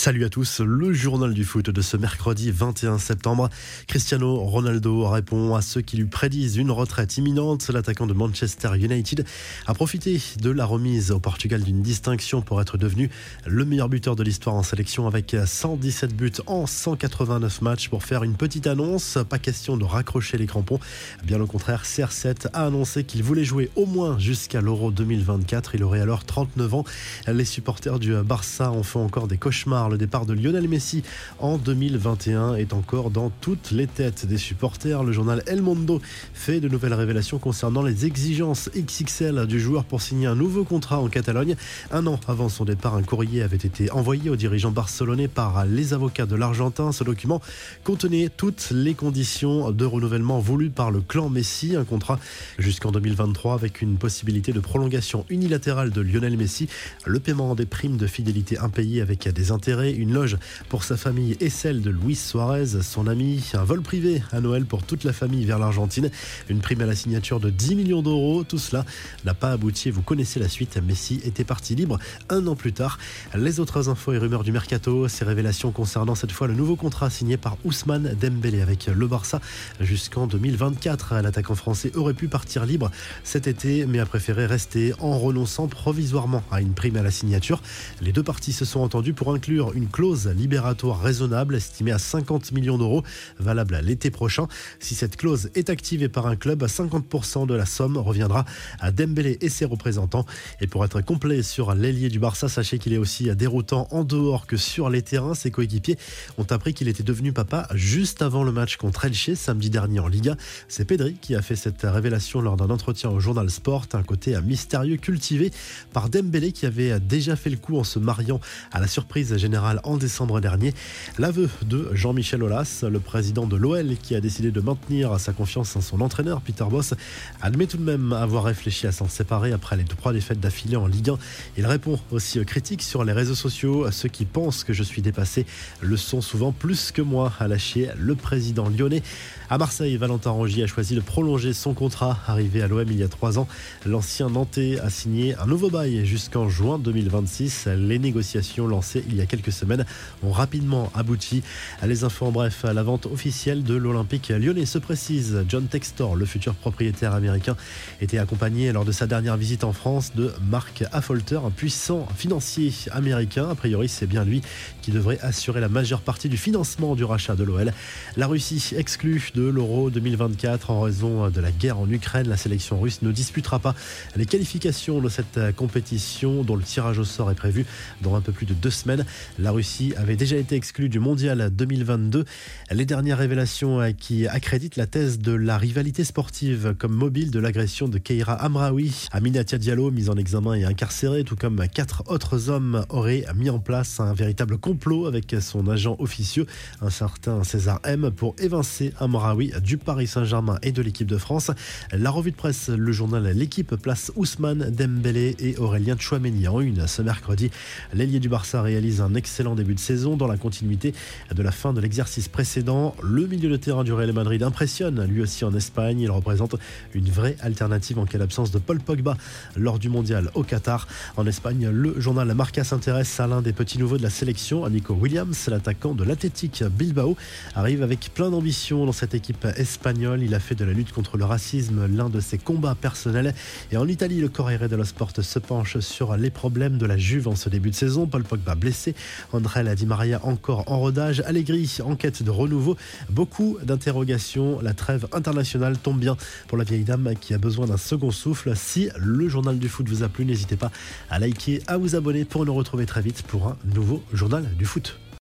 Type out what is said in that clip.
Salut à tous, le journal du foot de ce mercredi 21 septembre. Cristiano Ronaldo répond à ceux qui lui prédisent une retraite imminente. L'attaquant de Manchester United a profité de la remise au Portugal d'une distinction pour être devenu le meilleur buteur de l'histoire en sélection avec 117 buts en 189 matchs pour faire une petite annonce. Pas question de raccrocher les crampons. Bien au contraire, CR7 a annoncé qu'il voulait jouer au moins jusqu'à l'Euro 2024. Il aurait alors 39 ans. Les supporters du Barça en font encore des cauchemars le départ de Lionel Messi en 2021 est encore dans toutes les têtes des supporters. Le journal El Mundo fait de nouvelles révélations concernant les exigences XXL du joueur pour signer un nouveau contrat en Catalogne. Un an avant son départ, un courrier avait été envoyé aux dirigeants barcelonais par les avocats de l'Argentin. Ce document contenait toutes les conditions de renouvellement voulues par le clan Messi. Un contrat jusqu'en 2023 avec une possibilité de prolongation unilatérale de Lionel Messi, le paiement des primes de fidélité impayées avec des intérêts une loge pour sa famille et celle de Luis Suarez, son ami, un vol privé à Noël pour toute la famille vers l'Argentine, une prime à la signature de 10 millions d'euros. Tout cela n'a pas abouti vous connaissez la suite. Messi était parti libre un an plus tard. Les autres infos et rumeurs du mercato, ces révélations concernant cette fois le nouveau contrat signé par Ousmane Dembélé avec le Barça jusqu'en 2024. L'attaquant français aurait pu partir libre cet été, mais a préféré rester en renonçant provisoirement à une prime à la signature. Les deux parties se sont entendues pour inclure une clause libératoire raisonnable estimée à 50 millions d'euros, valable à l'été prochain. Si cette clause est activée par un club, 50% de la somme reviendra à Dembélé et ses représentants. Et pour être complet sur l'ailier du Barça, sachez qu'il est aussi déroutant en dehors que sur les terrains. Ses coéquipiers ont appris qu'il était devenu papa juste avant le match contre Elche samedi dernier en Liga. C'est Pedri qui a fait cette révélation lors d'un entretien au journal Sport, un côté mystérieux cultivé par Dembélé qui avait déjà fait le coup en se mariant à la surprise générale en décembre dernier. L'aveu de Jean-Michel Aulas, le président de l'OL, qui a décidé de maintenir sa confiance en son entraîneur, Peter Boss, admet tout de même avoir réfléchi à s'en séparer après les trois défaites d'affilée en Ligue 1. Il répond aussi aux critiques sur les réseaux sociaux. Ceux qui pensent que je suis dépassé le sont souvent plus que moi, à lâcher le président lyonnais. À Marseille, Valentin Rongier a choisi de prolonger son contrat. Arrivé à l'OM il y a trois ans, l'ancien Nantais a signé un nouveau bail jusqu'en juin 2026. Les négociations lancées il y a quelques semaines ont rapidement abouti. Les infos en bref, la vente officielle de l'Olympique lyonnais se précise. John Textor, le futur propriétaire américain, était accompagné lors de sa dernière visite en France de Mark Affolter, un puissant financier américain. A priori, c'est bien lui qui devrait assurer la majeure partie du financement du rachat de l'OL. La Russie exclue de l'Euro 2024 en raison de la guerre en Ukraine. La sélection russe ne disputera pas les qualifications de cette compétition dont le tirage au sort est prévu dans un peu plus de deux semaines. La Russie avait déjà été exclue du mondial 2022. Les dernières révélations qui accréditent la thèse de la rivalité sportive comme mobile de l'agression de Keira Amraoui. Aminatia Diallo, mise en examen et incarcérée, tout comme quatre autres hommes, auraient mis en place un véritable complot avec son agent officieux, un certain César M, pour évincer Amraoui du Paris Saint-Germain et de l'équipe de France. La revue de presse, le journal L'équipe place Ousmane Dembélé et Aurélien Chouameni en une ce mercredi. L'ailier du Barça réalise un excellent début de saison dans la continuité de la fin de l'exercice précédent. Le milieu de terrain du Real Madrid impressionne lui aussi en Espagne. Il représente une vraie alternative en cas d'absence de Paul Pogba lors du mondial au Qatar. En Espagne, le journal Marca s'intéresse à l'un des petits nouveaux de la sélection, à Williams, l'attaquant de l'Athletic Bilbao, arrive avec plein d'ambition dans cette équipe espagnole. Il a fait de la lutte contre le racisme l'un de ses combats personnels. Et en Italie, le Corriere dello Sport se penche sur les problèmes de la Juve en ce début de saison. Paul Pogba blessé, André Di Maria encore en rodage. Allegri en quête de renouveau. Beaucoup d'interrogations. La trêve internationale tombe bien pour la vieille dame qui a besoin d'un second souffle. Si le journal du foot vous a plu, n'hésitez pas à liker, à vous abonner pour nous retrouver très vite pour un nouveau journal du foot.